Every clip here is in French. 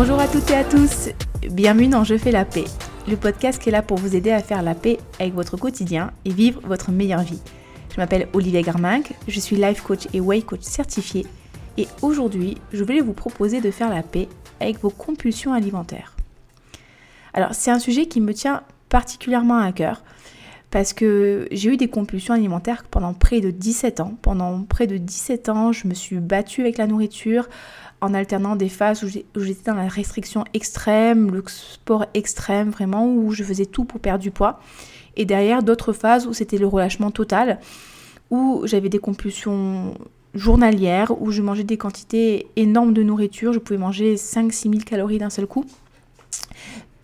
Bonjour à toutes et à tous, bienvenue dans Je fais la paix, le podcast qui est là pour vous aider à faire la paix avec votre quotidien et vivre votre meilleure vie. Je m'appelle Olivier Garminck, je suis life coach et way coach certifié et aujourd'hui je voulais vous proposer de faire la paix avec vos compulsions alimentaires. Alors c'est un sujet qui me tient particulièrement à cœur parce que j'ai eu des compulsions alimentaires pendant près de 17 ans. Pendant près de 17 ans, je me suis battue avec la nourriture en alternant des phases où j'étais dans la restriction extrême, le sport extrême vraiment, où je faisais tout pour perdre du poids. Et derrière d'autres phases où c'était le relâchement total, où j'avais des compulsions journalières, où je mangeais des quantités énormes de nourriture, je pouvais manger 5-6 000 calories d'un seul coup.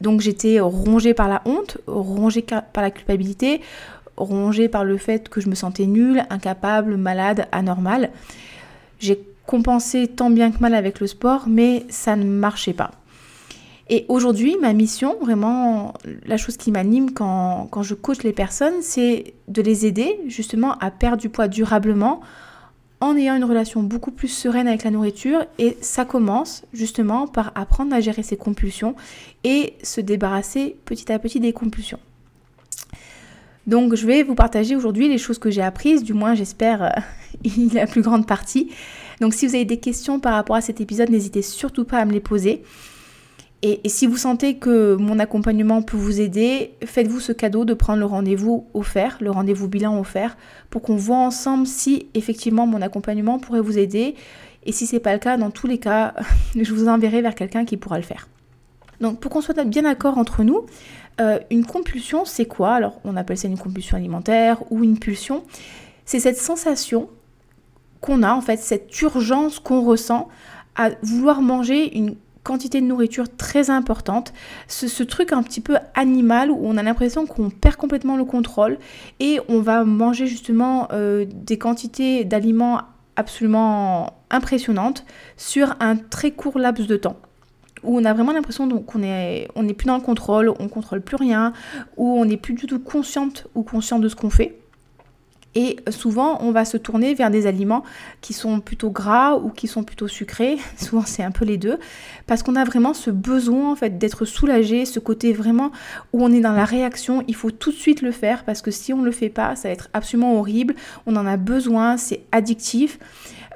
Donc j'étais rongée par la honte, rongée par la culpabilité, rongée par le fait que je me sentais nulle, incapable, malade, anormale. J'ai compensé tant bien que mal avec le sport, mais ça ne marchait pas. Et aujourd'hui, ma mission, vraiment, la chose qui m'anime quand, quand, je coach les personnes, c'est de les aider justement à perdre du poids durablement en ayant une relation beaucoup plus sereine avec la nourriture et ça commence justement par apprendre à gérer ses compulsions et se débarrasser petit à petit des compulsions. Donc je vais vous partager aujourd'hui les choses que j'ai apprises, du moins j'espère euh, la plus grande partie. Donc si vous avez des questions par rapport à cet épisode, n'hésitez surtout pas à me les poser. Et, si vous sentez que mon accompagnement peut vous aider, faites-vous ce cadeau de prendre le rendez-vous offert, le rendez-vous bilan offert, pour qu'on voit ensemble si effectivement mon accompagnement pourrait vous aider. Et si ce n'est pas le cas, dans tous les cas, je vous enverrai vers quelqu'un qui pourra le faire. Donc pour qu'on soit bien d'accord entre nous, euh, une compulsion, c'est quoi? Alors on appelle ça une compulsion alimentaire ou une pulsion. C'est cette sensation qu'on a, en fait, cette urgence qu'on ressent à vouloir manger une quantité de nourriture très importante, ce, truc un petit peu animal où on a l'impression qu'on perd complètement le contrôle et on va manger justement euh, des quantités d'aliments absolument impressionnantes sur un très court laps de temps où on a vraiment l'impression qu'on est, on n'est plus dans le contrôle, on contrôle plus rien, où on n'est plus du tout consciente ou conscient de ce qu'on fait. Et souvent, on va se tourner vers des aliments qui sont plutôt gras ou qui sont plutôt sucrés. souvent, c'est un peu les deux. Parce qu'on a vraiment ce besoin, en fait, d'être soulagé, ce côté vraiment où on est dans la réaction. Il faut tout de suite le faire parce que si on ne le fait pas, ça va être absolument horrible. On en a besoin, c'est addictif.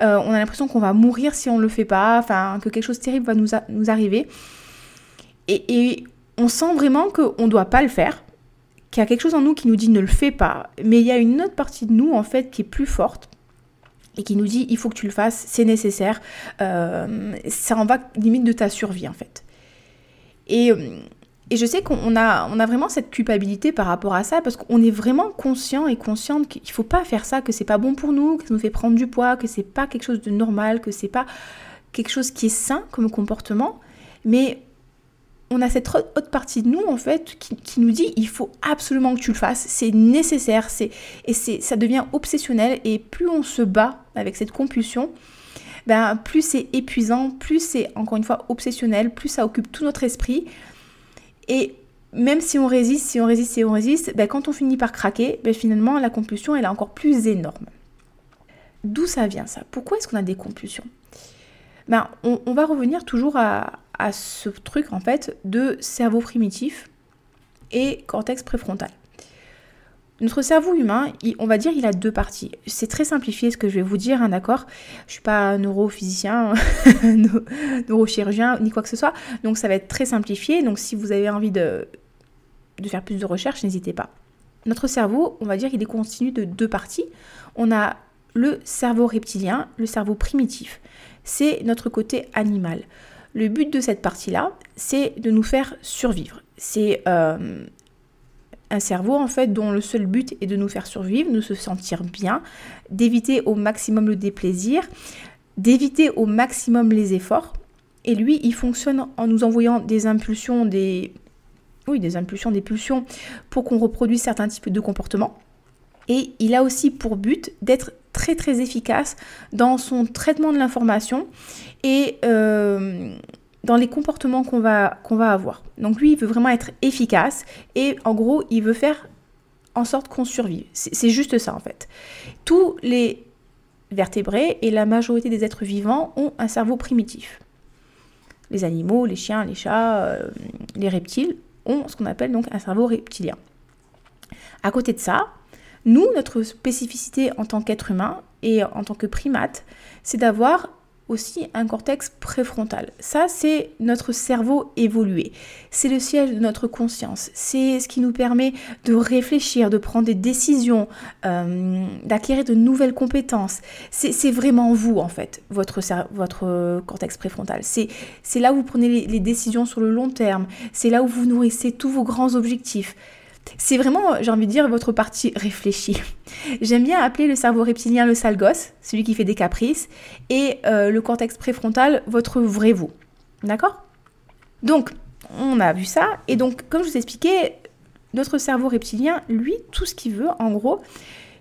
Euh, on a l'impression qu'on va mourir si on ne le fait pas, enfin, que quelque chose de terrible va nous, nous arriver. Et, et on sent vraiment qu'on ne doit pas le faire qu'il y a quelque chose en nous qui nous dit ne le fais pas, mais il y a une autre partie de nous en fait qui est plus forte et qui nous dit il faut que tu le fasses, c'est nécessaire, euh, ça en va limite de ta survie en fait. Et, et je sais qu'on a, on a vraiment cette culpabilité par rapport à ça parce qu'on est vraiment conscient et consciente qu'il faut pas faire ça, que c'est pas bon pour nous, que ça nous fait prendre du poids, que c'est pas quelque chose de normal, que c'est pas quelque chose qui est sain comme comportement, mais on a cette autre partie de nous en fait qui, nous dit il faut absolument que tu le fasses, c'est nécessaire, c'est et c'est ça devient obsessionnel et plus on se bat avec cette compulsion, ben plus c'est épuisant, plus c'est encore une fois obsessionnel, plus ça occupe tout notre esprit et même si on résiste, si on résiste, si on résiste, ben quand on finit par craquer, ben finalement la compulsion elle est encore plus énorme. D'où ça vient ça? Pourquoi est-ce qu'on a des compulsions? Ben, on va revenir toujours à, à ce truc en fait de cerveau primitif et cortex préfrontal. Notre cerveau humain, on va dire, il a deux parties. C'est très simplifié ce que je vais vous dire, hein, d'accord? Je suis pas neurophysicien, neurochirurgien, ni quoi que ce soit. Donc ça va être très simplifié. Donc si vous avez envie de, de faire plus de recherches, n'hésitez pas. Notre cerveau, on va dire, il est constitué de deux parties. On a le cerveau reptilien, le cerveau primitif. C'est notre côté animal. Le but de cette partie-là, c'est de nous faire survivre. C'est euh, un cerveau en fait dont le seul but est de nous faire survivre, nous se sentir bien, d'éviter au maximum le déplaisir, d'éviter au maximum les efforts. Et lui, il fonctionne en nous envoyant des impulsions, des oui, des impulsions, des pulsions pour qu'on reproduise certains types de comportements. Et il a aussi pour but d'être très très efficace dans son traitement de l'information et euh, dans les comportements qu'on va, qu'on va avoir. Donc lui, il veut vraiment être efficace et en gros, il veut faire en sorte qu'on survive. C'est juste ça en fait. Tous les vertébrés et la majorité des êtres vivants ont un cerveau primitif. Les animaux, les chiens, les chats, euh, les reptiles ont ce qu'on appelle donc un cerveau reptilien. À côté de ça, nous, notre spécificité en tant qu'être humain et en tant que primate, c'est d'avoir aussi un cortex préfrontal. Ça, c'est notre cerveau évolué. C'est le siège de notre conscience. C'est ce qui nous permet de réfléchir, de prendre des décisions, euh, d'acquérir de nouvelles compétences. C'est vraiment vous, en fait, votre, votre cortex préfrontal. C'est là où vous prenez les décisions sur le long terme. C'est là où vous nourrissez tous vos grands objectifs. C'est vraiment, j'ai envie de dire, votre partie réfléchie. J'aime bien appeler le cerveau reptilien le sale gosse, celui qui fait des caprices, et euh, le cortex préfrontal, votre vrai vous. D'accord? Donc, on a vu ça, et donc, comme je vous expliquais, notre cerveau reptilien, lui, tout ce qu'il veut, en gros,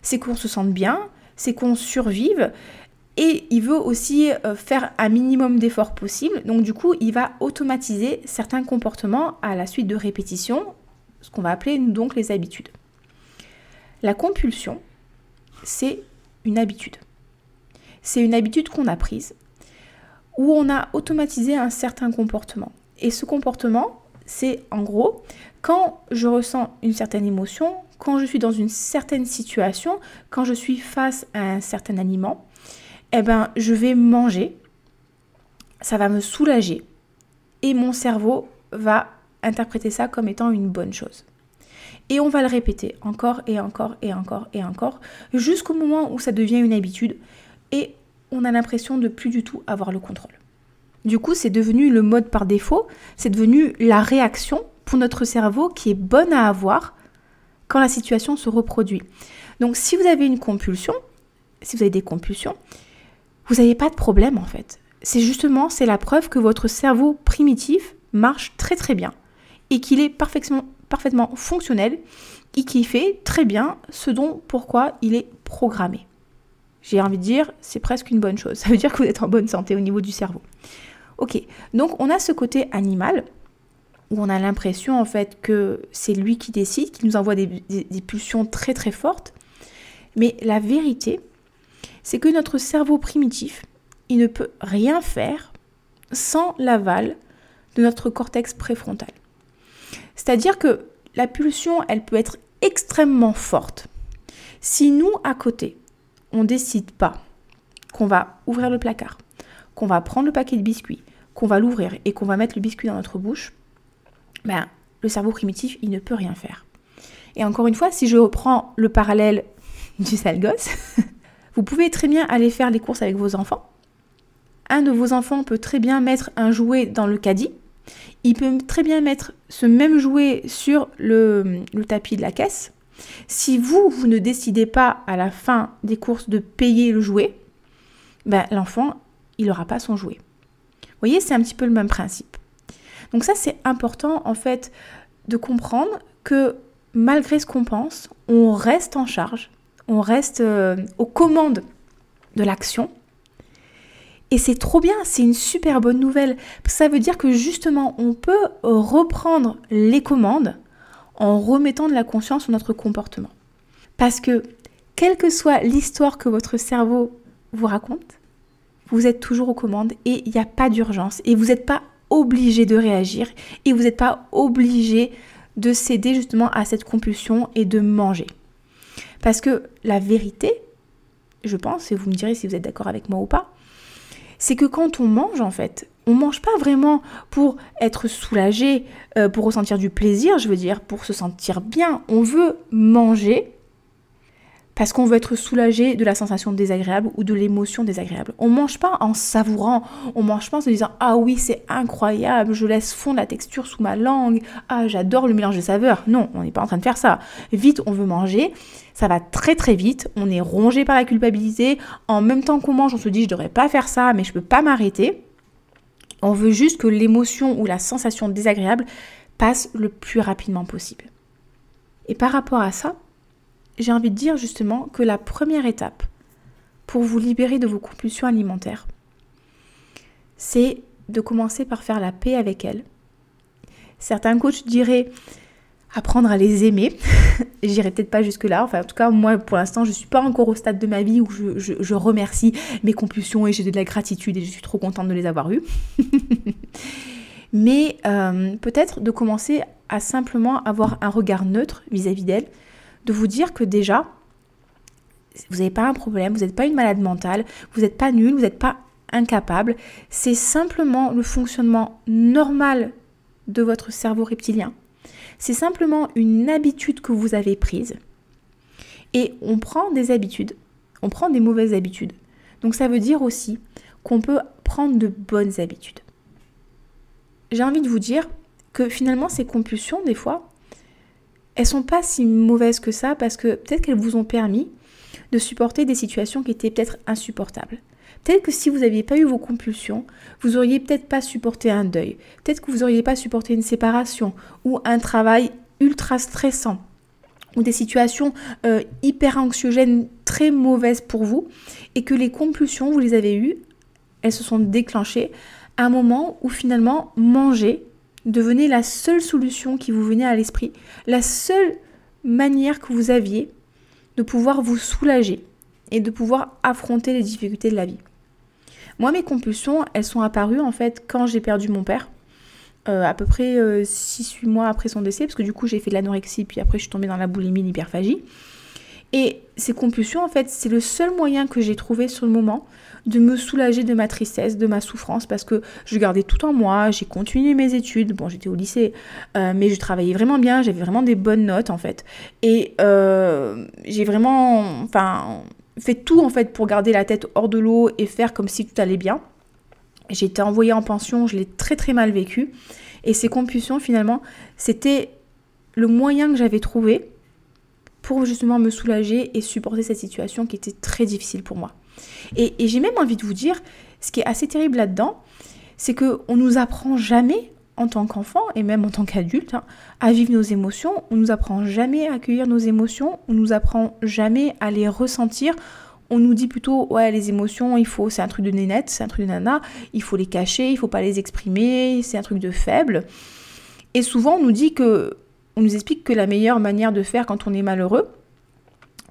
c'est qu'on se sente bien, c'est qu'on survive, et il veut aussi euh, faire un minimum d'efforts possible. Donc du coup, il va automatiser certains comportements à la suite de répétitions ce qu'on va appeler donc les habitudes. La compulsion, c'est une habitude. C'est une habitude qu'on a prise, où on a automatisé un certain comportement. Et ce comportement, c'est en gros, quand je ressens une certaine émotion, quand je suis dans une certaine situation, quand je suis face à un certain aliment, eh ben, je vais manger, ça va me soulager, et mon cerveau va interpréter ça comme étant une bonne chose. Et on va le répéter encore et encore et encore et encore, jusqu'au moment où ça devient une habitude et on a l'impression de plus du tout avoir le contrôle. Du coup, c'est devenu le mode par défaut, c'est devenu la réaction pour notre cerveau qui est bonne à avoir quand la situation se reproduit. Donc si vous avez une compulsion, si vous avez des compulsions, vous n'avez pas de problème en fait. C'est justement, c'est la preuve que votre cerveau primitif marche très très bien et qu'il est parfaitement, fonctionnel et qui fait très bien ce dont pourquoi il est programmé. J'ai envie de dire, c'est presque une bonne chose. Ça veut dire que vous êtes en bonne santé au niveau du cerveau. Ok, donc on a ce côté animal où on a l'impression en fait que c'est lui qui décide, qui nous envoie des pulsions très très fortes. Mais la vérité, c'est que notre cerveau primitif, il ne peut rien faire sans l'aval de notre cortex préfrontal. C'est-à-dire que la pulsion, elle peut être extrêmement forte. Si nous, à côté, on décide pas qu'on va ouvrir le placard, qu'on va prendre le paquet de biscuits, qu'on va l'ouvrir et qu'on va mettre le biscuit dans notre bouche, ben, le cerveau primitif, il ne peut rien faire. Et encore une fois, si je reprends le parallèle du sale gosse, vous pouvez très bien aller faire les courses avec vos enfants. Un de vos enfants peut très bien mettre un jouet dans le caddie il peut très bien mettre ce même jouet sur le, tapis de la caisse. Si vous, vous ne décidez pas à la fin des courses de payer le jouet, ben, l'enfant, il n'aura pas son jouet. Vous voyez, c'est un petit peu le même principe. Donc ça, c'est important en fait de comprendre que malgré ce qu'on pense, on reste en charge, on reste euh, aux commandes de l'action et c'est trop bien, c'est une super bonne nouvelle. Ça veut dire que justement, on peut reprendre les commandes en remettant de la conscience sur notre comportement. Parce que, quelle que soit l'histoire que votre cerveau vous raconte, vous êtes toujours aux commandes et il n'y a pas d'urgence. Et vous n'êtes pas obligé de réagir et vous n'êtes pas obligé de céder justement à cette compulsion et de manger. Parce que la vérité, je pense, et vous me direz si vous êtes d'accord avec moi ou pas, c'est que quand on mange en fait, on mange pas vraiment pour être soulagé, euh, pour ressentir du plaisir, je veux dire, pour se sentir bien. On veut manger parce qu'on veut être soulagé de la sensation désagréable ou de l'émotion désagréable. On mange pas en savourant, on mange pas en se disant ah oui c'est incroyable, je laisse fondre la texture sous ma langue, ah j'adore le mélange de saveurs. Non, on n'est pas en train de faire ça. Vite on veut manger, ça va très très vite, on est rongé par la culpabilité, en même temps qu'on mange on se dit je devrais pas faire ça mais je peux pas m'arrêter. On veut juste que l'émotion ou la sensation désagréable passe le plus rapidement possible. Et par rapport à ça, j'ai envie de dire justement que la première étape pour vous libérer de vos compulsions alimentaires, c'est de commencer par faire la paix avec elles. Certains coachs diraient apprendre à les aimer. J'irai peut-être pas jusque-là. Enfin, en tout cas, moi, pour l'instant, je suis pas encore au stade de ma vie où je, remercie mes compulsions et j'ai de la gratitude et je suis trop contente de les avoir eues. Mais euh, peut-être de commencer à simplement avoir un regard neutre vis-à-vis d'elle, de vous dire que déjà, vous n'avez pas un problème, vous n'êtes pas une malade mentale, vous n'êtes pas nul, vous n'êtes pas incapable. C'est simplement le fonctionnement normal de votre cerveau reptilien c'est simplement une habitude que vous avez prise. Et on prend des habitudes, on prend des mauvaises habitudes. Donc ça veut dire aussi qu'on peut prendre de bonnes habitudes. J'ai envie de vous dire que finalement ces compulsions, des fois, elles sont pas si mauvaises que ça parce que peut-être qu'elles vous ont permis de supporter des situations qui étaient peut-être insupportables. Peut-être que si vous n'aviez pas eu vos compulsions, vous auriez peut-être pas supporté un deuil. Peut-être que vous n'auriez pas supporté une séparation ou un travail ultra stressant ou des situations euh, hyper anxiogènes très mauvaises pour vous et que les compulsions, vous les avez eues, elles se sont déclenchées à un moment où finalement manger devenait la seule solution qui vous venait à l'esprit, la seule manière que vous aviez de pouvoir vous soulager et de pouvoir affronter les difficultés de la vie. Moi, mes compulsions, elles sont apparues en fait quand j'ai perdu mon père. Euh, à peu près 6-8 euh, mois après son décès, parce que du coup j'ai fait de l'anorexie, puis après je suis tombée dans la boulimie, l'hyperphagie. Et ces compulsions, en fait, c'est le seul moyen que j'ai trouvé sur le moment de me soulager de ma tristesse, de ma souffrance, parce que je gardais tout en moi, j'ai continué mes études, bon j'étais au lycée, euh, mais je travaillais vraiment bien, j'avais vraiment des bonnes notes en fait. Et j'ai vraiment, enfin, fait tout en fait pour garder la tête hors de l'eau et faire comme si tout allait bien. J'ai été envoyée en pension, je l'ai très très mal vécu. Et ces compulsions finalement, c'était le moyen que j'avais trouvé pour justement me soulager et supporter cette situation qui était très difficile pour moi. Et, j'ai même envie de vous dire, ce qui est assez terrible là-dedans, c'est qu'on nous apprend jamais en tant qu'enfant et même en tant qu'adulte hein, à vivre nos émotions. On nous apprend jamais à accueillir nos émotions, on nous apprend jamais à les ressentir. On nous dit plutôt ouais les émotions il faut c'est un truc de nénette, c'est un truc de nana, il faut les cacher, il faut pas les exprimer, c'est un truc de faible. Et souvent on nous dit que on nous explique que la meilleure manière de faire quand on est malheureux,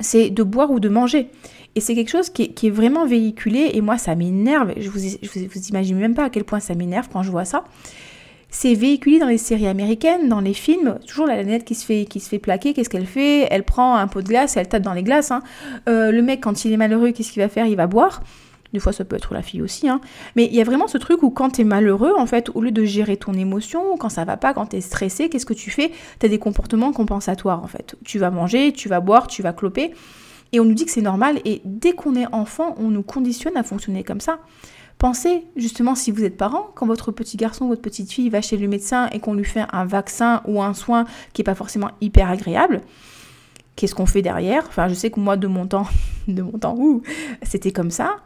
c'est de boire ou de manger. Et c'est quelque chose qui est, vraiment véhiculé et moi ça m'énerve. Je vous, vous imaginez même pas à quel point ça m'énerve quand je vois ça c'est véhiculé dans les séries américaines, dans les films. Toujours la nette qui se fait, qui se fait plaquer, qu'est-ce qu'elle fait? Elle prend un pot de glace elle tape dans les glaces. Hein. Euh, le mec, quand il est malheureux, qu'est-ce qu'il va faire? Il va boire. Des fois, ça peut être la fille aussi. Hein. Mais il y a vraiment ce truc où quand tu es malheureux, en fait, au lieu de gérer ton émotion, quand ça va pas, quand tu es stressé, qu'est-ce que tu fais? Tu as des comportements compensatoires, en fait. Tu vas manger, tu vas boire, tu vas cloper. Et on nous dit que c'est normal. Et dès qu'on est enfant, on nous conditionne à fonctionner comme ça. Pensez justement si vous êtes parent, quand votre petit garçon, votre petite fille va chez le médecin et qu'on lui fait un vaccin ou un soin qui n'est pas forcément hyper agréable, qu'est-ce qu'on fait derrière? Enfin, je sais que moi, de mon temps, de mon temps, c'était comme ça.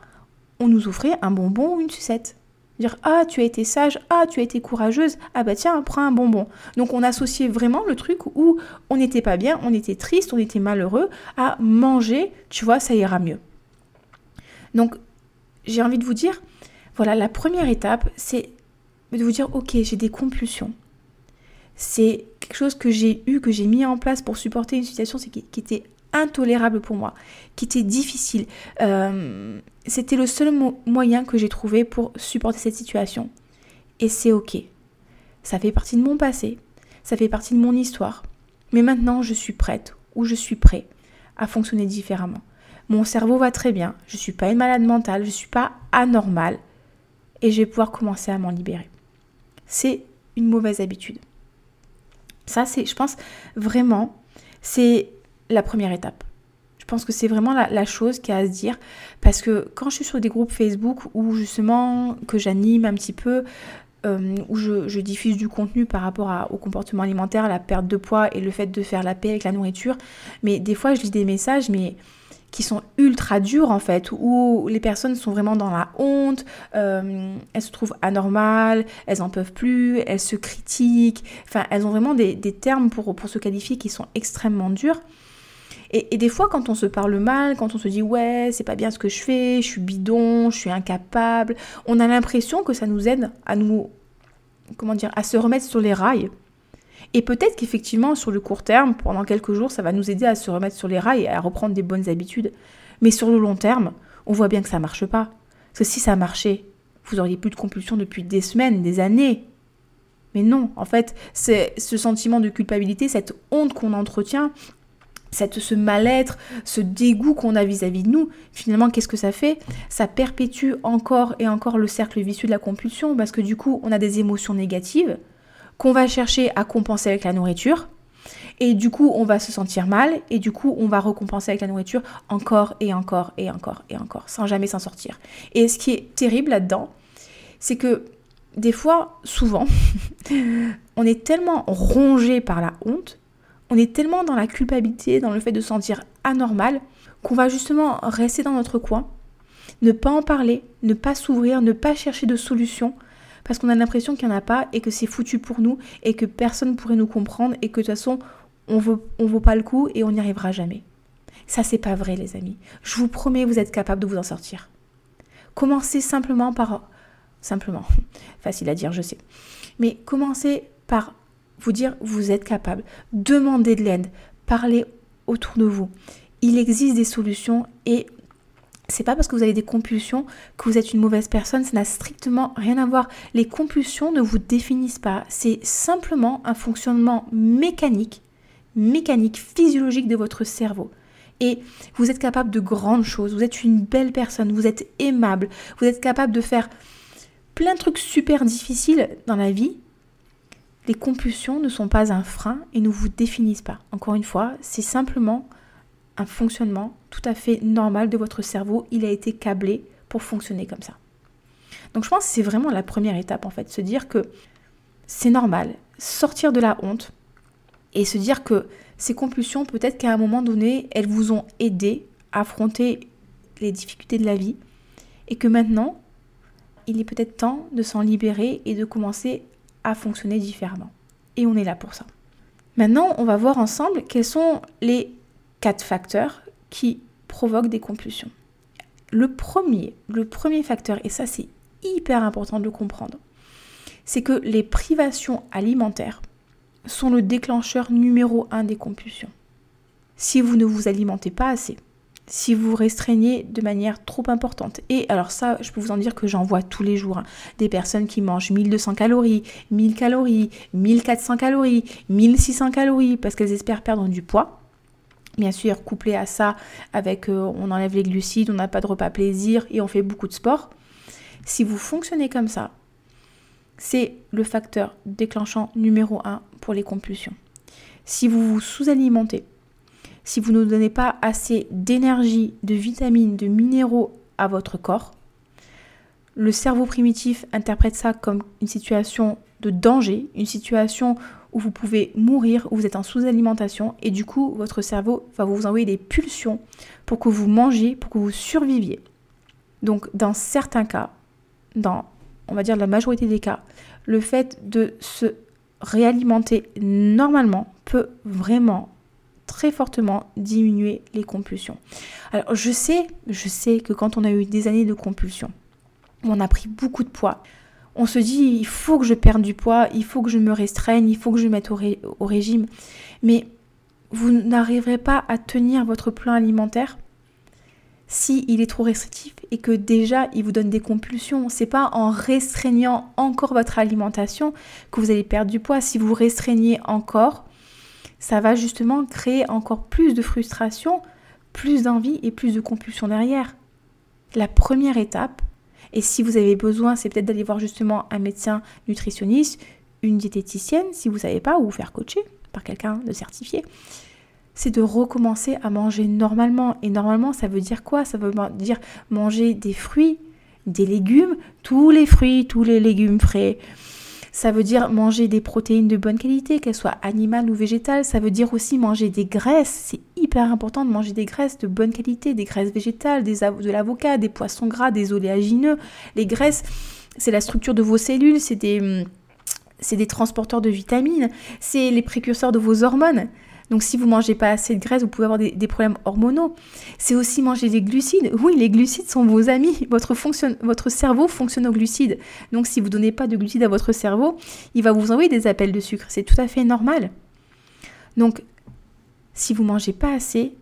On nous offrait un bonbon ou une sucette. Dire ah tu as été sage, ah tu as été courageuse, ah bah tiens prends un bonbon. Donc on associait vraiment le truc où on n'était pas bien, on était triste, on était malheureux à manger, tu vois ça ira mieux. Donc j'ai envie de vous dire, voilà, la première étape, c'est de vous dire, ok, j'ai des compulsions. C'est quelque chose que j'ai eu, que j'ai mis en place pour supporter une situation qui, qui, était intolérable pour moi, qui était difficile. Euh, c'était le seul moyen que j'ai trouvé pour supporter cette situation. Et c'est ok. Ça fait partie de mon passé, ça fait partie de mon histoire. Mais maintenant, je suis prête ou je suis prêt à fonctionner différemment. Mon cerveau va très bien, je ne suis pas une malade mentale, je ne suis pas anormale et je vais pouvoir commencer à m'en libérer. C'est une mauvaise habitude. Ça, c'est, je pense, vraiment, c'est la première étape. Je pense que c'est vraiment la, chose qui a à se dire. Parce que quand je suis sur des groupes Facebook où justement que j'anime un petit peu, euh, où je, diffuse du contenu par rapport au comportement alimentaire, la perte de poids et le fait de faire la paix avec la nourriture, mais des fois je lis des messages, mais qui sont ultra dures en fait, où les personnes sont vraiment dans la honte, euh, elles se trouvent anormales, elles en peuvent plus, elles se critiquent, enfin elles ont vraiment des, termes pour, pour se qualifier qui sont extrêmement durs. Et, des fois, quand on se parle mal, quand on se dit ouais, c'est pas bien ce que je fais, je suis bidon, je suis incapable, on a l'impression que ça nous aide à nous, comment dire, à se remettre sur les rails. Et peut-être qu'effectivement, sur le court terme, pendant quelques jours, ça va nous aider à se remettre sur les rails et à reprendre des bonnes habitudes. Mais sur le long terme, on voit bien que ça marche pas. Parce que si ça marchait, vous auriez plus de compulsion depuis des semaines, des années. Mais non, en fait, c'est ce sentiment de culpabilité, cette honte qu'on entretient, cette, ce mal-être, ce dégoût qu'on a vis-à-vis de nous, finalement, qu'est-ce que ça fait? Ça perpétue encore et encore le cercle vicieux de la compulsion, parce que du coup, on a des émotions négatives qu'on va chercher à compenser avec la nourriture. Et du coup, on va se sentir mal, et du coup, on va récompenser avec la nourriture encore et encore et encore et encore, sans jamais s'en sortir. Et ce qui est terrible là-dedans, c'est que des fois, souvent, on est tellement rongé par la honte, on est tellement dans la culpabilité, dans le fait de se sentir anormal, qu'on va justement rester dans notre coin, ne pas en parler, ne pas s'ouvrir, ne pas chercher de solution, parce qu'on a l'impression qu'il n'y en a pas et que c'est foutu pour nous et que personne ne pourrait nous comprendre et que de toute façon, on on vaut pas le coup et on n'y arrivera jamais. Ça, c'est pas vrai, les amis. Je vous promets, vous êtes capable de vous en sortir. Commencez simplement par Simplement. Facile à dire, je sais. Mais commencez par vous dire vous êtes capable. Demandez de l'aide. Parlez autour de vous. Il existe des solutions et c'est pas parce que vous avez des compulsions que vous êtes une mauvaise personne, ça n'a strictement rien à voir. Les compulsions ne vous définissent pas, c'est simplement un fonctionnement mécanique, mécanique, physiologique de votre cerveau. Et vous êtes capable de grandes choses, vous êtes une belle personne, vous êtes aimable, vous êtes capable de faire plein de trucs super difficiles dans la vie, les compulsions ne sont pas un frein et ne vous définissent pas. Encore une fois, c'est simplement un fonctionnement tout à fait normal de votre cerveau. Il a été câblé pour fonctionner comme ça. Donc je pense que c'est vraiment la première étape en fait, se dire que c'est normal, sortir de la honte et se dire que ces compulsions, peut-être qu'à un moment donné, elles vous ont aidé à affronter les difficultés de la vie et que maintenant, il est peut-être temps de s'en libérer et de commencer fonctionner différemment. Et on est là pour ça. Maintenant, on va voir ensemble quels sont les quatre facteurs qui provoquent des compulsions. Le premier, le premier facteur, et ça c'est hyper important de le comprendre, c'est que les privations alimentaires sont le déclencheur numéro un des compulsions. Si vous ne vous alimentez pas assez, si vous restreignez de manière trop importante. Et alors ça, je peux vous en dire que j'en vois tous les jours. Hein. Des personnes qui mangent 1200 calories, 1000 calories, 1400 calories, 1600 calories parce qu'elles espèrent perdre du poids. Bien sûr, couplé à ça avec euh, on enlève les glucides, on n'a pas de repas plaisir et on fait beaucoup de sport. Si vous fonctionnez comme ça, c'est le facteur déclenchant numéro un pour les compulsions. Si vous vous sous-alimentez, si vous ne donnez pas assez d'énergie, de vitamines, de minéraux à votre corps, le cerveau primitif interprète ça comme une situation de danger, une situation où vous pouvez mourir, où vous êtes en sous-alimentation, et du coup, votre cerveau va vous envoyer des pulsions pour que vous mangiez, pour que vous surviviez. Donc, dans certains cas, dans, on va dire, la majorité des cas, le fait de se réalimenter normalement peut vraiment très fortement diminuer les compulsions. Alors je sais, je sais que quand on a eu des années de compulsions, on a pris beaucoup de poids, on se dit il faut que je perde du poids, il faut que je me restreigne, il faut que je me mette au, au régime. Mais vous n'arriverez pas à tenir votre plan alimentaire si il est trop restrictif et que déjà il vous donne des compulsions. C'est pas en restreignant encore votre alimentation que vous allez perdre du poids. Si vous restreignez encore, ça va justement créer encore plus de frustration, plus d'envie et plus de compulsion derrière. La première étape, et si vous avez besoin, c'est peut-être d'aller voir justement un médecin nutritionniste, une diététicienne, si vous ne savez pas, ou vous faire coacher par quelqu'un de certifié, c'est de recommencer à manger normalement. Et normalement, ça veut dire quoi? Ça veut dire manger des fruits, des légumes, tous les fruits, tous les légumes frais, ça veut dire manger des protéines de bonne qualité, qu'elles soient animales ou végétales. Ça veut dire aussi manger des graisses. C'est hyper important de manger des graisses de bonne qualité, des graisses végétales, de l'avocat, des poissons gras, des oléagineux. Les graisses, c'est la structure de vos cellules, c'est des, c'est des transporteurs de vitamines, c'est les précurseurs de vos hormones. Donc si vous mangez pas assez de graisse, vous pouvez avoir des, problèmes hormonaux. C'est aussi manger des glucides. Oui, les glucides sont vos amis. Votre, cerveau fonctionne aux glucides. Donc si vous ne donnez pas de glucides à votre cerveau, il va vous envoyer des appels de sucre. C'est tout à fait normal. Donc si vous mangez pas assez,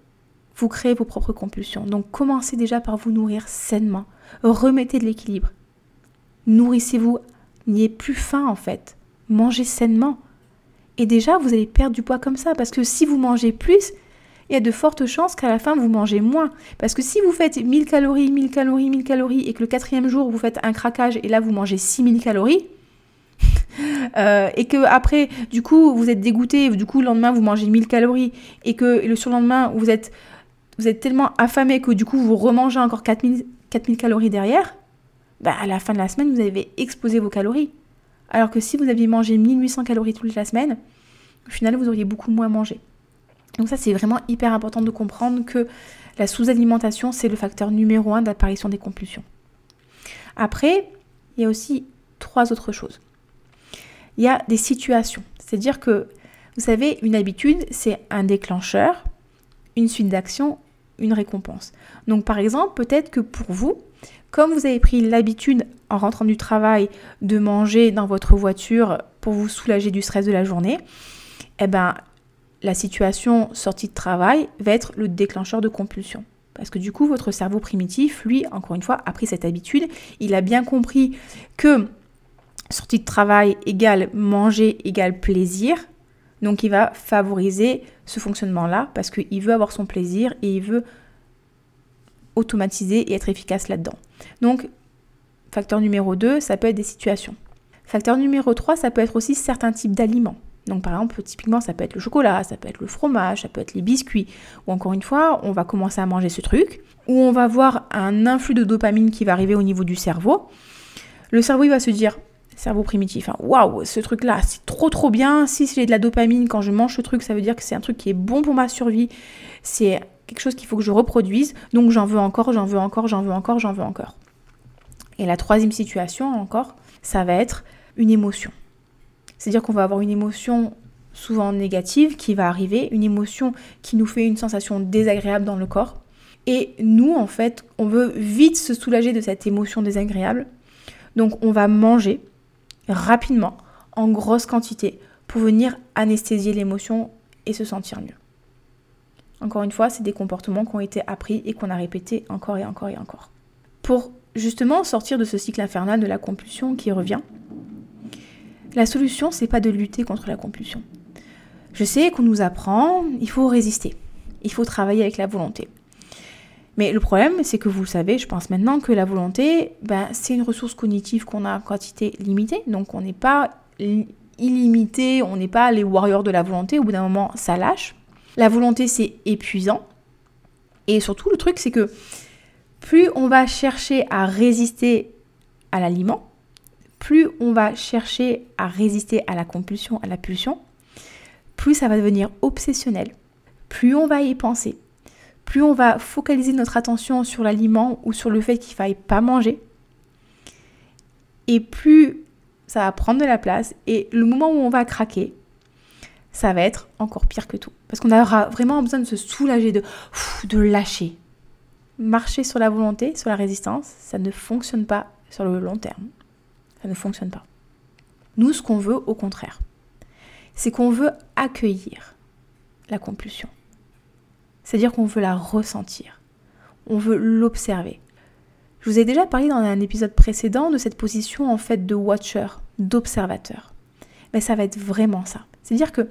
vous créez vos propres compulsions. Donc commencez déjà par vous nourrir sainement. Remettez de l'équilibre. Nourrissez-vous. N'ayez plus faim en fait. Mangez sainement. Et déjà, vous allez perdre du poids comme ça. Parce que si vous mangez plus, il y a de fortes chances qu'à la fin, vous mangez moins. Parce que si vous faites 1000 calories, 1000 calories, 1000 calories, et que le quatrième jour, vous faites un craquage, et là, vous mangez 6000 calories, euh, et que après, du coup, vous êtes dégoûté, du coup, le lendemain, vous mangez 1000 calories, et que le surlendemain, vous êtes, vous êtes tellement affamé que du coup, vous remangez encore 4000, 4000 calories derrière, bah, à la fin de la semaine, vous avez explosé vos calories. Alors que si vous aviez mangé 1800 calories toute la semaine, au final, vous auriez beaucoup moins mangé. Donc ça, c'est vraiment hyper important de comprendre que la sous-alimentation, c'est le facteur numéro un d'apparition des compulsions. Après, il y a aussi trois autres choses. Il y a des situations. C'est-à-dire que, vous savez, une habitude, c'est un déclencheur, une suite d'actions, une récompense. Donc par exemple, peut-être que pour vous, comme vous avez pris l'habitude en rentrant du travail de manger dans votre voiture pour vous soulager du stress de la journée, eh ben la situation sortie de travail va être le déclencheur de compulsion. Parce que du coup, votre cerveau primitif, lui, encore une fois, a pris cette habitude. Il a bien compris que sortie de travail égale manger égale plaisir. Donc il va favoriser ce fonctionnement-là parce qu'il veut avoir son plaisir et il veut automatiser et être efficace là-dedans. Donc, facteur numéro 2, ça peut être des situations. Facteur numéro 3, ça peut être aussi certains types d'aliments. Donc par exemple, typiquement, ça peut être le chocolat, ça peut être le fromage, ça peut être les biscuits. Ou encore une fois, on va commencer à manger ce truc, où on va voir un influx de dopamine qui va arriver au niveau du cerveau. Le cerveau, il va se dire, cerveau primitif, hein, waouh, ce truc-là, c'est trop trop bien. Si c'est de la dopamine quand je mange ce truc, ça veut dire que c'est un truc qui est bon pour ma survie. C'est quelque chose qu'il faut que je reproduise. Donc j'en veux encore, j'en veux encore, j'en veux encore, j'en veux encore. Et la troisième situation encore, ça va être une émotion. C'est-à-dire qu'on va avoir une émotion souvent négative qui va arriver, une émotion qui nous fait une sensation désagréable dans le corps. Et nous, en fait, on veut vite se soulager de cette émotion désagréable. Donc on va manger rapidement, en grosse quantité, pour venir anesthésier l'émotion et se sentir mieux. Encore une fois, c'est des comportements qui ont été appris et qu'on a répétés encore et encore et encore. Pour justement sortir de ce cycle infernal de la compulsion qui revient, la solution, c'est pas de lutter contre la compulsion. Je sais qu'on nous apprend, il faut résister, il faut travailler avec la volonté. Mais le problème, c'est que vous le savez, je pense maintenant que la volonté, ben, c'est une ressource cognitive qu'on a en quantité limitée, donc on n'est pas illimité, on n'est pas les warriors de la volonté, au bout d'un moment, ça lâche. La volonté, c'est épuisant. Et surtout, le truc, c'est que plus on va chercher à résister à l'aliment, plus on va chercher à résister à la compulsion, à la pulsion, plus ça va devenir obsessionnel, plus on va y penser, plus on va focaliser notre attention sur l'aliment ou sur le fait qu'il faille pas manger, et plus ça va prendre de la place, et le moment où on va craquer, ça va être encore pire que tout. Parce qu'on aura vraiment besoin de se soulager, de, de lâcher. Marcher sur la volonté, sur la résistance, ça ne fonctionne pas sur le long terme. Ça ne fonctionne pas. Nous, ce qu'on veut, au contraire, c'est qu'on veut accueillir la compulsion. C'est-à-dire qu'on veut la ressentir. On veut l'observer. Je vous ai déjà parlé dans un épisode précédent de cette position en fait de watcher, d'observateur. Mais ça va être vraiment ça. C'est-à-dire que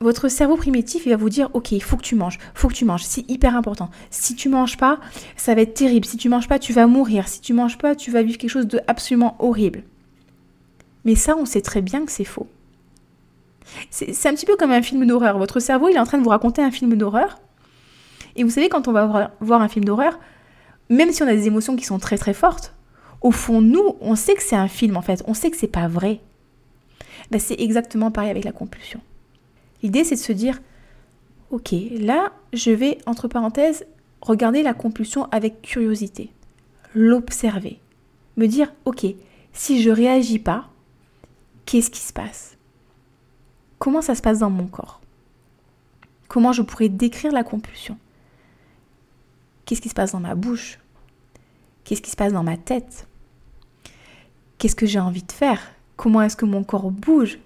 votre cerveau primitif, il va vous dire, ok, il faut que tu manges, faut que tu manges, c'est hyper important. Si tu manges pas, ça va être terrible. Si tu manges pas, tu vas mourir. Si tu manges pas, tu vas vivre quelque chose de absolument horrible. Mais ça, on sait très bien que c'est faux. C'est un petit peu comme un film d'horreur. Votre cerveau, il est en train de vous raconter un film d'horreur. Et vous savez, quand on va voir un film d'horreur, même si on a des émotions qui sont très très fortes, au fond, nous, on sait que c'est un film en fait. On sait que c'est pas vrai. Ben, c'est exactement pareil avec la compulsion. L'idée, c'est de se dire, ok, là, je vais, entre parenthèses, regarder la compulsion avec curiosité, l'observer, me dire, ok, si je réagis pas, qu'est-ce qui se passe? Comment ça se passe dans mon corps? Comment je pourrais décrire la compulsion? Qu'est-ce qui se passe dans ma bouche? Qu'est-ce qui se passe dans ma tête? Qu'est-ce que j'ai envie de faire? Comment est-ce que mon corps bouge?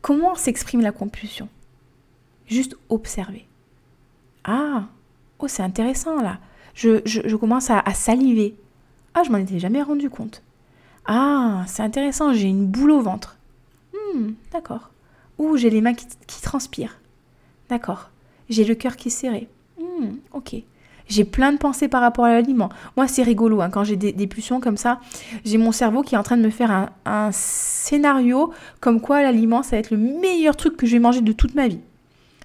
Comment s'exprime la compulsion? Juste observer. Ah, oh c'est intéressant là. Je, commence à, saliver. Ah, je m'en étais jamais rendu compte. Ah, c'est intéressant, j'ai une boule au ventre. Hmm, d'accord. Ouh, j'ai les mains qui, transpirent. D'accord. J'ai le cœur qui est serré. Hmm, ok. J'ai plein de pensées par rapport à l'aliment. Moi, c'est rigolo, hein, quand j'ai des, pulsions comme ça, j'ai mon cerveau qui est en train de me faire un, un scénario comme quoi l'aliment, ça va être le meilleur truc que je vais manger de toute ma vie.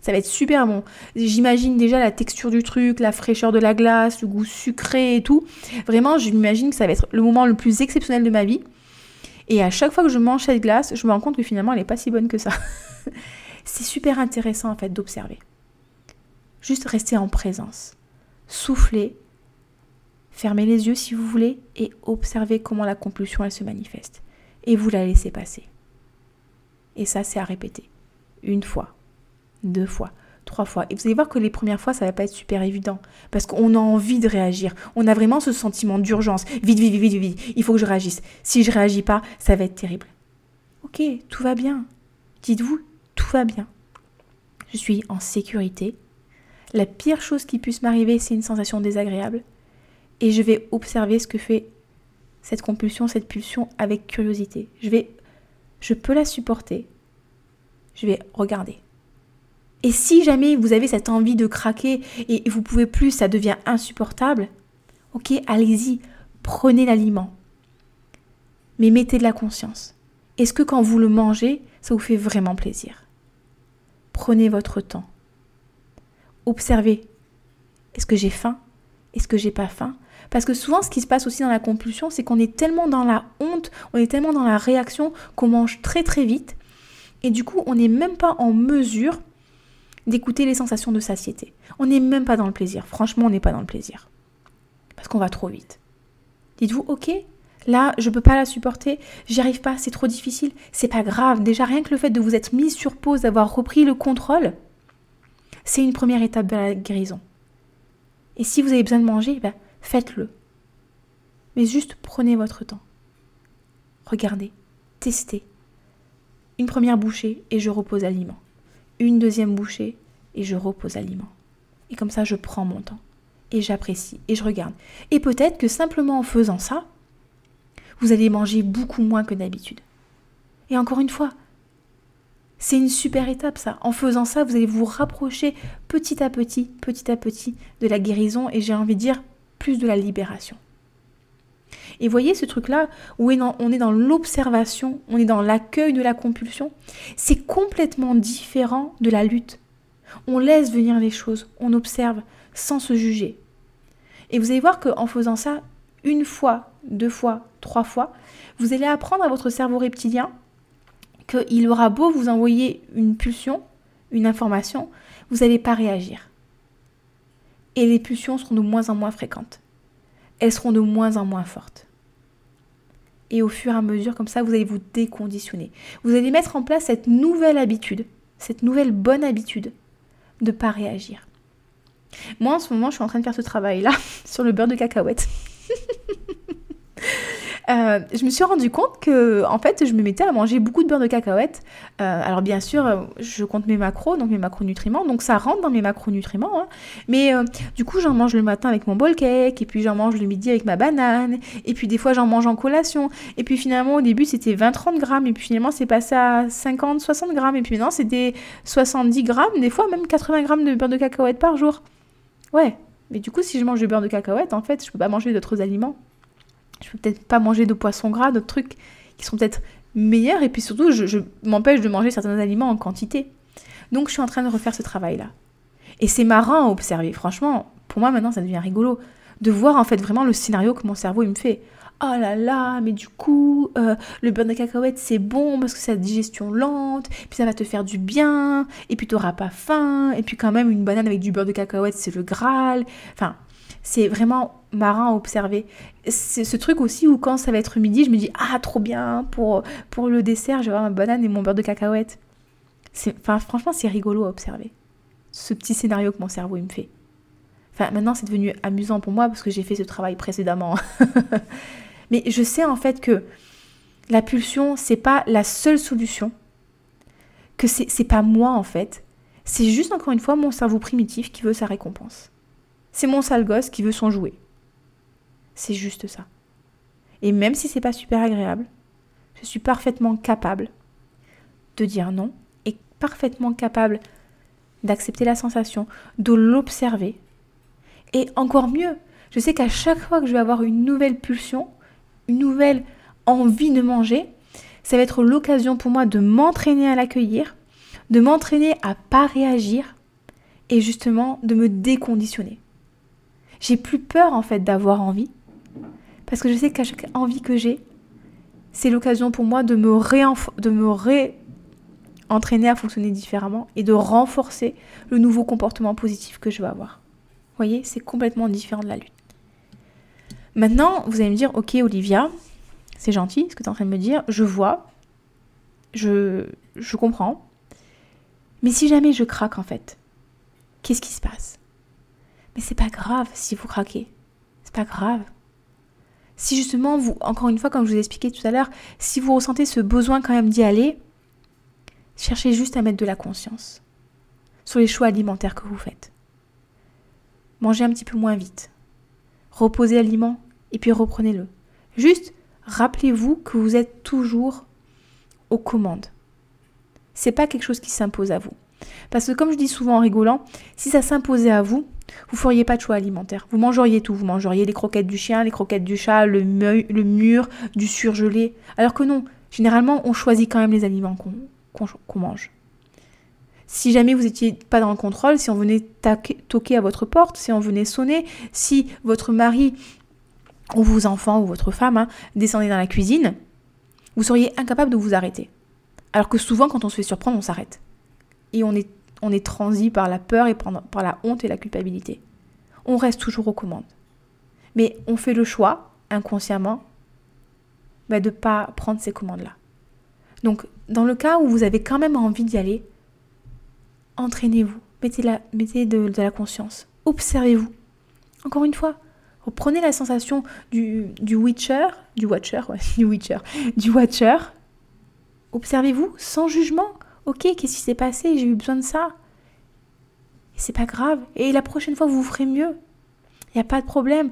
Ça va être super bon. J'imagine déjà la texture du truc, la fraîcheur de la glace, le goût sucré et tout. Vraiment, je m'imagine que ça va être le moment le plus exceptionnel de ma vie. Et à chaque fois que je mange cette glace, je me rends compte que finalement, elle n'est pas si bonne que ça. c'est super intéressant en fait d'observer. Juste rester en présence. Souffler, fermez les yeux si vous voulez et observez comment la compulsion elle se manifeste. Et vous la laissez passer. Et ça, c'est à répéter. Une fois, deux fois, trois fois. Et vous allez voir que les premières fois, ça va pas être super évident. Parce qu'on a envie de réagir. On a vraiment ce sentiment d'urgence. Vite, vite, vite, vite, vite. Il faut que je réagisse. Si je réagis pas, ça va être terrible. Ok, tout va bien. Dites-vous, tout va bien. Je suis en sécurité. La pire chose qui puisse m'arriver, c'est une sensation désagréable. Et je vais observer ce que fait cette compulsion, cette pulsion avec curiosité. Je vais, je peux la supporter. Je vais regarder. Et si jamais vous avez cette envie de craquer et vous pouvez plus, ça devient insupportable, ok, allez-y, prenez l'aliment. Mais mettez de la conscience. Est-ce que quand vous le mangez, ça vous fait vraiment plaisir? Prenez votre temps. Observez. Est-ce que j'ai faim? Est-ce que j'ai pas faim? Parce que souvent, ce qui se passe aussi dans la compulsion, c'est qu'on est tellement dans la honte, on est tellement dans la réaction qu'on mange très très vite. Et du coup, on n'est même pas en mesure d'écouter les sensations de satiété. On n'est même pas dans le plaisir. Franchement, on n'est pas dans le plaisir. Parce qu'on va trop vite. Dites-vous, ok, là, je ne peux pas la supporter, j'y arrive pas, c'est trop difficile. C'est pas grave. Déjà, rien que le fait de vous être mis sur pause, d'avoir repris le contrôle, c'est une première étape de la guérison. Et si vous avez besoin de manger, ben, faites-le. Mais juste prenez votre temps. Regardez, testez. Une première bouchée et je repose l'aliment une deuxième bouchée et je repose l'aliment. Et comme ça, je prends mon temps et j'apprécie et je regarde. Et peut-être que simplement en faisant ça, vous allez manger beaucoup moins que d'habitude. Et encore une fois, c'est une super étape ça. En faisant ça, vous allez vous rapprocher petit à petit, petit à petit de la guérison et j'ai envie de dire plus de la libération. Et voyez ce truc-là où on est dans l'observation, on est dans l'accueil de la compulsion, c'est complètement différent de la lutte. On laisse venir les choses, on observe sans se juger. Et vous allez voir qu'en faisant ça une fois, deux fois, trois fois, vous allez apprendre à votre cerveau reptilien qu'il aura beau vous envoyer une pulsion, une information, vous n'allez pas réagir. Et les pulsions seront de moins en moins fréquentes. Elles seront de moins en moins fortes. Et au fur et à mesure, comme ça, vous allez vous déconditionner. Vous allez mettre en place cette nouvelle habitude, cette nouvelle bonne habitude de ne pas réagir. Moi, en ce moment, je suis en train de faire ce travail-là sur le beurre de cacahuète. Euh, je me suis rendu compte que, en fait, je me mettais à manger beaucoup de beurre de cacahuète. Euh, alors, bien sûr, euh, je compte mes macros, donc mes macronutriments, donc ça rentre dans mes macronutriments. Hein. Mais du coup, j'en mange le matin avec mon bol cake, et puis j'en mange le midi avec ma banane, et puis des fois, j'en mange en collation. Et puis finalement, au début, c'était 20-30 grammes, et puis finalement, c'est passé à 50-60 grammes, et puis maintenant, c'était 70 grammes, des fois même 80 grammes de beurre de cacahuète par jour. Ouais, mais du coup, si je mange du beurre de cacahuète, en fait, je peux pas manger d'autres aliments je peux peut-être pas manger de poisson gras, d'autres trucs qui sont peut-être meilleurs, et puis surtout, je, m'empêche de manger certains aliments en quantité. Donc, je suis en train de refaire ce travail-là. Et c'est marrant à observer. Franchement, pour moi, maintenant, ça devient rigolo de voir en fait vraiment le scénario que mon cerveau il me fait. Oh là là, mais du coup, euh, le beurre de cacahuète c'est bon parce que c'est la digestion lente, puis ça va te faire du bien, et puis tu n'auras pas faim, et puis quand même une banane avec du beurre de cacahuète c'est le Graal. Enfin, c'est vraiment marrant à observer. C'est ce truc aussi où quand ça va être midi, je me dis ah trop bien pour, pour le dessert, je vais avoir ma banane et mon beurre de cacahuète. Enfin, franchement, c'est rigolo à observer. ce petit scénario que mon cerveau me fait. Enfin, maintenant, c'est devenu amusant pour moi parce que j'ai fait ce travail précédemment. Mais je sais en fait que la pulsion, c'est pas la seule solution. Que c'est pas moi en fait. C'est juste encore une fois mon cerveau primitif qui veut sa récompense. C'est mon sale gosse qui veut son jouet. C'est juste ça. Et même si c'est pas super agréable, je suis parfaitement capable de dire non et parfaitement capable d'accepter la sensation, de l'observer. Et encore mieux, je sais qu'à chaque fois que je vais avoir une nouvelle pulsion, une nouvelle envie de manger, ça va être l'occasion pour moi de m'entraîner à l'accueillir, de m'entraîner à pas réagir et justement de me déconditionner. J'ai plus peur en fait d'avoir envie parce que je sais qu'à chaque envie que j'ai, c'est l'occasion pour moi de me, de me ré-entraîner à fonctionner différemment et de renforcer le nouveau comportement positif que je vais avoir. Vous voyez, c'est complètement différent de la lutte. Maintenant, vous allez me dire, ok Olivia, c'est gentil ce que tu es en train de me dire, je vois, je, je comprends, mais si jamais je craque en fait, qu'est-ce qui se passe? Mais c'est pas grave si vous craquez, c'est pas grave. Si justement, vous, encore une fois, comme je vous ai expliqué tout à l'heure, si vous ressentez ce besoin quand même d'y aller, cherchez juste à mettre de la conscience sur les choix alimentaires que vous faites. Mangez un petit peu moins vite. Reposez l'aliment et puis reprenez-le. Juste rappelez-vous que vous êtes toujours aux commandes. C'est pas quelque chose qui s'impose à vous. Parce que comme je dis souvent en rigolant, si ça s'imposait à vous, vous feriez pas de choix alimentaire. Vous mangeriez tout. Vous mangeriez les croquettes du chien, les croquettes du chat, le, le mur, du surgelé. Alors que non, généralement, on choisit quand même les aliments qu'on mange. Si jamais vous n'étiez pas dans le contrôle, si on venait toquer à votre porte, si on venait sonner, si votre mari ou vos enfants ou votre femme hein, descendait dans la cuisine, vous seriez incapable de vous arrêter. Alors que souvent, quand on se fait surprendre, on s'arrête. Et on est on est transi par la peur et par, la honte et la culpabilité. On reste toujours aux commandes. Mais on fait le choix, inconsciemment, bah, de ne pas prendre ces commandes-là. Donc, dans le cas où vous avez quand même envie d'y aller, entraînez-vous, mettez, la, de, la conscience, observez-vous. Encore une fois, reprenez la sensation du, du Witcher, du Watcher, du Witcher, du Watcher. Observez-vous sans jugement. Ok, qu'est-ce qui s'est passé? J'ai eu besoin de ça. C'est pas grave. Et la prochaine fois, vous ferez mieux. Il n'y a pas de problème.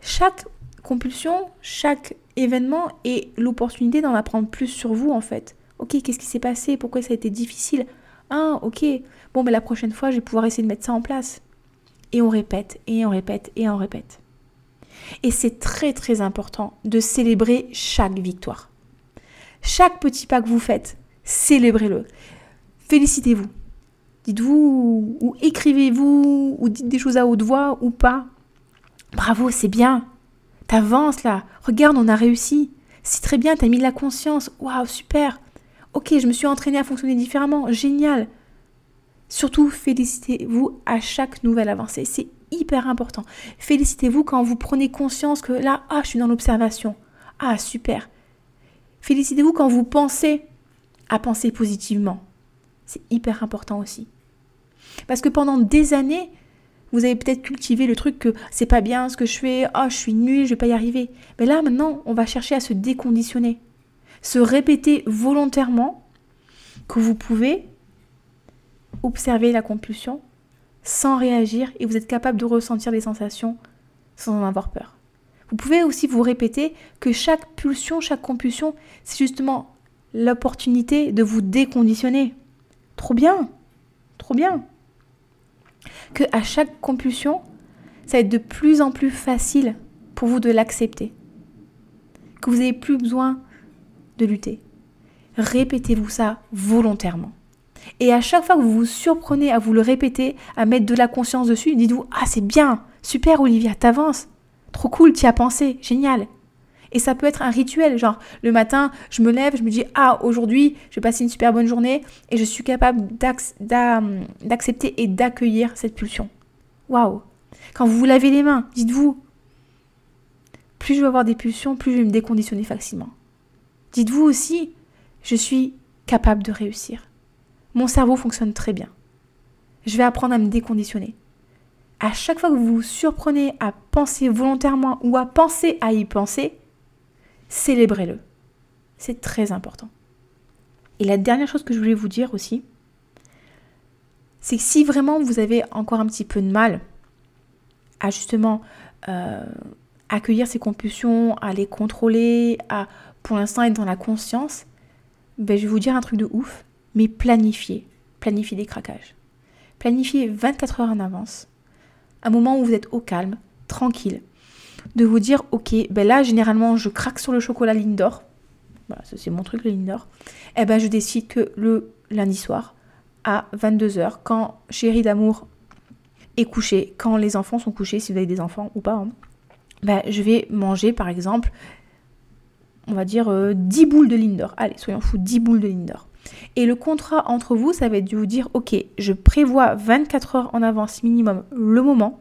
Chaque compulsion, chaque événement est l'opportunité d'en apprendre plus sur vous, en fait. Ok, qu'est-ce qui s'est passé? Pourquoi ça a été difficile? Ah, ok. Bon, mais la prochaine fois, je vais pouvoir essayer de mettre ça en place. Et on répète, et on répète, et on répète. Et c'est très très important de célébrer chaque victoire. Chaque petit pas que vous faites, célébrez-le. Félicitez-vous. Dites-vous, ou écrivez-vous, ou dites des choses à haute voix, ou pas. Bravo, c'est bien. T'avances là. Regarde, on a réussi. C'est très bien, t'as mis de la conscience. Waouh, super. Ok, je me suis entraînée à fonctionner différemment. Génial. Surtout, félicitez-vous à chaque nouvelle avancée. C'est hyper important. Félicitez-vous quand vous prenez conscience que là, ah, je suis dans l'observation. Ah, super. Félicitez-vous quand vous pensez à penser positivement. C'est hyper important aussi. Parce que pendant des années, vous avez peut-être cultivé le truc que c'est pas bien ce que je fais, oh je suis nul, je vais pas y arriver. Mais là maintenant, on va chercher à se déconditionner. Se répéter volontairement que vous pouvez observer la compulsion sans réagir et vous êtes capable de ressentir les sensations sans en avoir peur. Vous pouvez aussi vous répéter que chaque pulsion, chaque compulsion, c'est justement l'opportunité de vous déconditionner. Trop bien, trop bien. Que à chaque compulsion, ça va être de plus en plus facile pour vous de l'accepter. Que vous n'avez plus besoin de lutter. Répétez-vous ça volontairement. Et à chaque fois que vous vous surprenez à vous le répéter, à mettre de la conscience dessus, dites-vous Ah, c'est bien, super Olivia, t'avances. Trop cool, tu as pensé, génial. Et ça peut être un rituel, genre le matin, je me lève, je me dis ah aujourd'hui, je vais passer une super bonne journée et je suis capable d'accepter et d'accueillir cette pulsion. Waouh Quand vous vous lavez les mains, dites-vous plus je vais avoir des pulsions, plus je vais me déconditionner facilement. Dites-vous aussi je suis capable de réussir. Mon cerveau fonctionne très bien. je vais apprendre à me déconditionner. À chaque fois que vous vous surprenez à penser volontairement ou à penser à y penser, célébrez-le. C'est très important. Et la dernière chose que je voulais vous dire aussi, c'est que si vraiment vous avez encore un petit peu de mal à justement euh, accueillir ces compulsions, à les contrôler, à pour l'instant être dans la conscience, ben, je vais vous dire un truc de ouf, mais planifiez, planifiez des craquages. Planifiez 24 heures en avance, un moment où vous êtes au calme, tranquille, de vous dire, ok, ben là, généralement, je craque sur le chocolat Lindor. Voilà, c'est mon truc, le Lindor. Eh ben, je décide que le lundi soir, à 22h, quand chérie d'amour est couché, quand les enfants sont couchés, si vous avez des enfants ou pas, hein, ben, je vais manger, par exemple, on va dire 10 euh, boules de Lindor. Allez, soyons fous, 10 boules de Lindor. Et le contrat entre vous, ça va être de vous dire, ok, je prévois 24 heures en avance minimum le moment,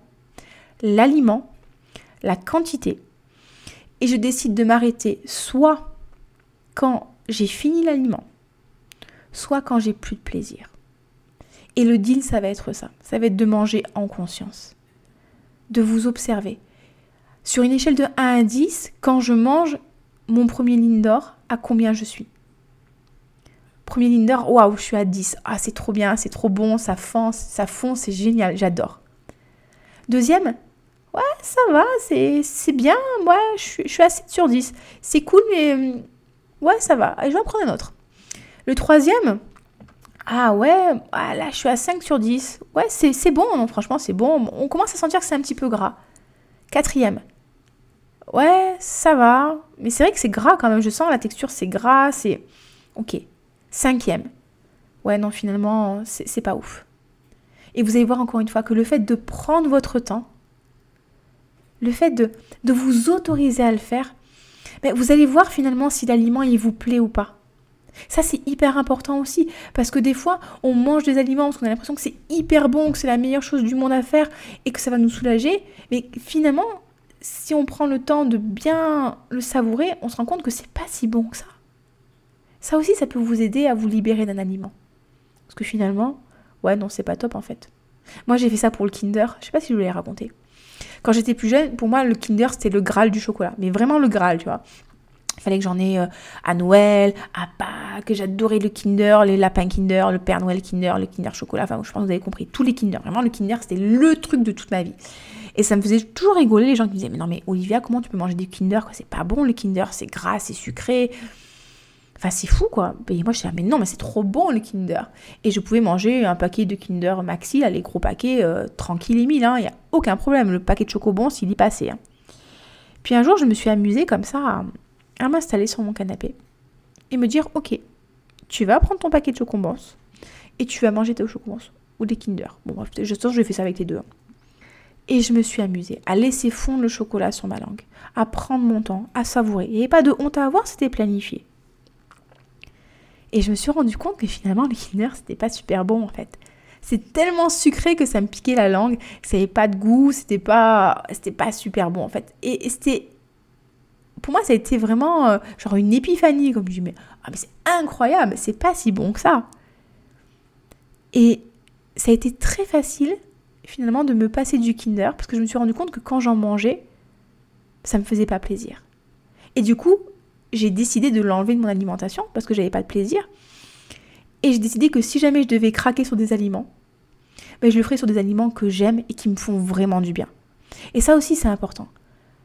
l'aliment, la quantité, et je décide de m'arrêter soit quand j'ai fini l'aliment, soit quand j'ai plus de plaisir. Et le deal, ça va être ça. Ça va être de manger en conscience. De vous observer. Sur une échelle de 1 à 10, quand je mange mon premier Lindor, à combien je suis? Premier Lindor, waouh, je suis à 10. Ah, c'est trop bien, c'est trop bon, ça fonce, ça fond, c'est génial, j'adore. Deuxième, ouais, ça va, c'est bien, moi, je suis, je suis à 7 sur 10. C'est cool, mais hum, ouais, ça va. Allez, je vais en prendre un autre. Le troisième, ah ouais, ah, là, je suis à 5 sur 10. Ouais, c'est bon, franchement, c'est bon. On commence à sentir que c'est un petit peu gras. Quatrième, ouais, ça va. Mais c'est vrai que c'est gras quand même. Je sens la texture, c'est gras, c'est. Ok. Cinquième. Ouais, non, finalement, c'est pas ouf. Et vous allez voir encore une fois que le fait de prendre votre temps, le fait de, de vous autoriser à le faire, ben, vous allez voir finalement si l'aliment il vous plaît ou pas. Ça, c'est hyper important aussi, parce que des fois, on mange des aliments parce qu'on a l'impression que c'est hyper bon, que c'est la meilleure chose du monde à faire et que ça va nous soulager, mais finalement, si on prend le temps de bien le savourer, on se rend compte que c'est pas si bon que ça. Ça aussi, ça peut vous aider à vous libérer d'un aliment. Parce que finalement, ouais, non, c'est pas top en fait. Moi, j'ai fait ça pour le Kinder. Je sais pas si je vous l'ai raconté. Quand j'étais plus jeune, pour moi, le Kinder, c'était le Graal du chocolat. Mais vraiment le Graal, tu vois. Il fallait que j'en ai euh, à Noël, à Pâques, j'adorais le Kinder, les lapins Kinder, le Père Noël Kinder, le Kinder chocolat. Enfin, je pense que vous avez compris. Tous les Kinder. Vraiment, le Kinder, c'était le truc de toute ma vie. Et ça me faisait toujours rigoler les gens qui me disaient Mais non, mais Olivia, comment tu peux manger des Kinder C'est pas bon le Kinder, c'est gras, c'est sucré. Enfin, c'est fou quoi. Et moi, je disais Mais non, mais c'est trop bon le Kinder. Et je pouvais manger un paquet de Kinder Maxi, les gros paquets, euh, tranquille et mille, il hein, n'y a aucun problème. Le paquet de chocobon, s'il y passait. Hein. Puis un jour, je me suis amusée comme ça à, m'installer sur mon canapé et me dire Ok, tu vas prendre ton paquet de chocobons et tu vas manger tes chocobons ou des Kinder. Bon, bref, je sens je faire ça avec les deux. Hein. Et je me suis amusée à laisser fondre le chocolat sur ma langue, à prendre mon temps, à savourer. Il n'y avait pas de honte à avoir, c'était planifié. Et je me suis rendu compte que finalement, le Kinder, c'était pas super bon en fait. C'est tellement sucré que ça me piquait la langue, ça n'avait pas de goût, c'était pas, c'était pas super bon en fait. Et, c'était. Pour moi, ça a été vraiment euh, genre une épiphanie, comme je dis, mais, ah, mais c'est incroyable, c'est pas si bon que ça. Et ça a été très facile finalement de me passer du Kinder parce que je me suis rendu compte que quand j'en mangeais, ça me faisait pas plaisir. Et du coup, j'ai décidé de l'enlever de mon alimentation parce que j'avais pas de plaisir. Et j'ai décidé que si jamais je devais craquer sur des aliments, ben je le ferais sur des aliments que j'aime et qui me font vraiment du bien. Et ça aussi, c'est important.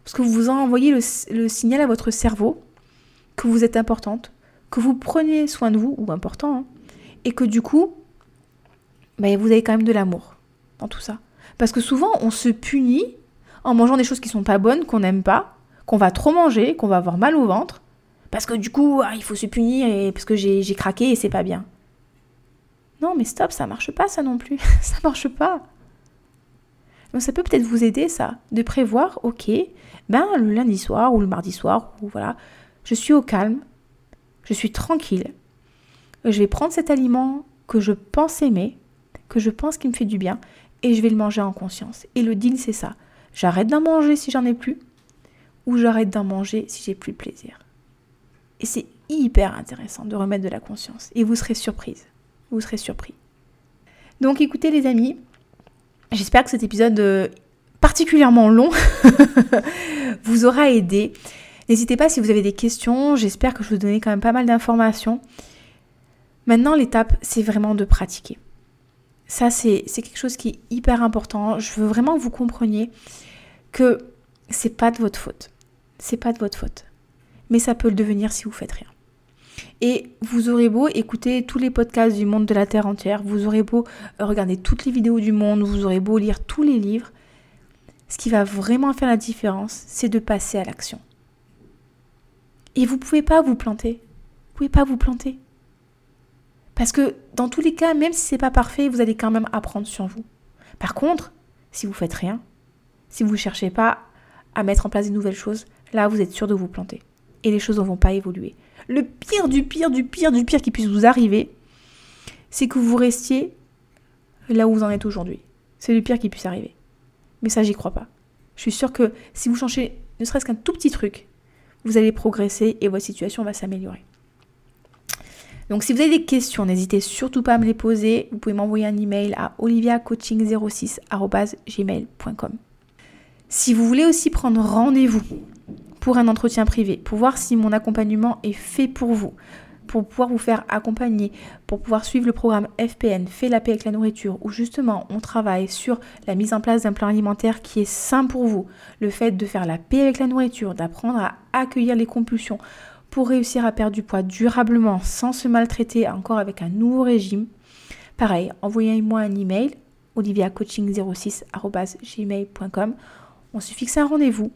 Parce que vous envoyez le, signal à votre cerveau que vous êtes importante, que vous prenez soin de vous, ou important, hein, et que du coup, ben vous avez quand même de l'amour dans tout ça. Parce que souvent, on se punit en mangeant des choses qui sont pas bonnes, qu'on n'aime pas, qu'on va trop manger, qu'on va avoir mal au ventre, parce que du coup, ah, il faut se punir et parce que j'ai craqué et c'est pas bien. Non, mais stop, ça marche pas ça non plus. ça marche pas. Donc ça peut peut-être vous aider ça, de prévoir, ok, ben le lundi soir ou le mardi soir, ou voilà, je suis au calme, je suis tranquille, je vais prendre cet aliment que je pense aimer, que je pense qui me fait du bien, et je vais le manger en conscience. Et le deal, c'est ça. J'arrête d'en manger si j'en ai plus, ou j'arrête d'en manger si j'ai plus de plaisir. Et c'est hyper intéressant de remettre de la conscience. Et vous serez surprise. Vous serez surpris. Donc écoutez les amis, j'espère que cet épisode euh, particulièrement long vous aura aidé. N'hésitez pas si vous avez des questions, j'espère que je vous donnais quand même pas mal d'informations. Maintenant, l'étape, c'est vraiment de pratiquer. Ça, c'est quelque chose qui est hyper important. Je veux vraiment que vous compreniez que c'est pas de votre faute. C'est pas de votre faute. Mais ça peut le devenir si vous faites rien. Et vous aurez beau écouter tous les podcasts du monde de la Terre entière, vous aurez beau regarder toutes les vidéos du monde, vous aurez beau lire tous les livres, ce qui va vraiment faire la différence, c'est de passer à l'action. Et vous pouvez pas vous planter. Vous pouvez pas vous planter. Parce que dans tous les cas, même si c'est pas parfait, vous allez quand même apprendre sur vous. Par contre, si vous faites rien, si vous ne cherchez pas à mettre en place des nouvelles choses, là vous êtes sûr de vous planter. Et les choses ne vont pas évoluer. Le pire du pire du pire du pire qui puisse vous arriver, c'est que vous restiez là où vous en êtes aujourd'hui. C'est le pire qui puisse arriver. Mais ça, j'y crois pas. Je suis sûre que si vous changez ne serait-ce qu'un tout petit truc, vous allez progresser et votre situation va s'améliorer. Donc si vous avez des questions, n'hésitez surtout pas à me les poser. Vous pouvez m'envoyer un email à oliviacoaching06@gmail.com. Si vous voulez aussi prendre rendez-vous pour un entretien privé, pour voir si mon accompagnement est fait pour vous, pour pouvoir vous faire accompagner, pour pouvoir suivre le programme FPN, Fait la paix avec la nourriture, où justement on travaille sur la mise en place d'un plan alimentaire qui est sain pour vous, le fait de faire la paix avec la nourriture, d'apprendre à accueillir les compulsions, pour réussir à perdre du poids durablement sans se maltraiter encore avec un nouveau régime. Pareil, envoyez-moi un email oliviacoaching06@gmail.com. On se fixe un rendez-vous,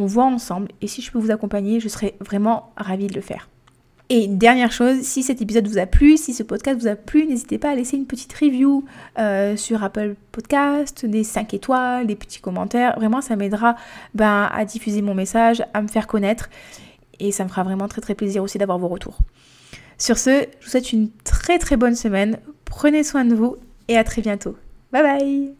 on ensemble et si je peux vous accompagner, je serai vraiment ravie de le faire. Et dernière chose, si cet épisode vous a plu, si ce podcast vous a plu, n'hésitez pas à laisser une petite review euh, sur Apple Podcast, des 5 étoiles, des petits commentaires. Vraiment, ça m'aidera ben, à diffuser mon message, à me faire connaître et ça me fera vraiment très très plaisir aussi d'avoir vos retours. Sur ce, je vous souhaite une très très bonne semaine, prenez soin de vous et à très bientôt. Bye bye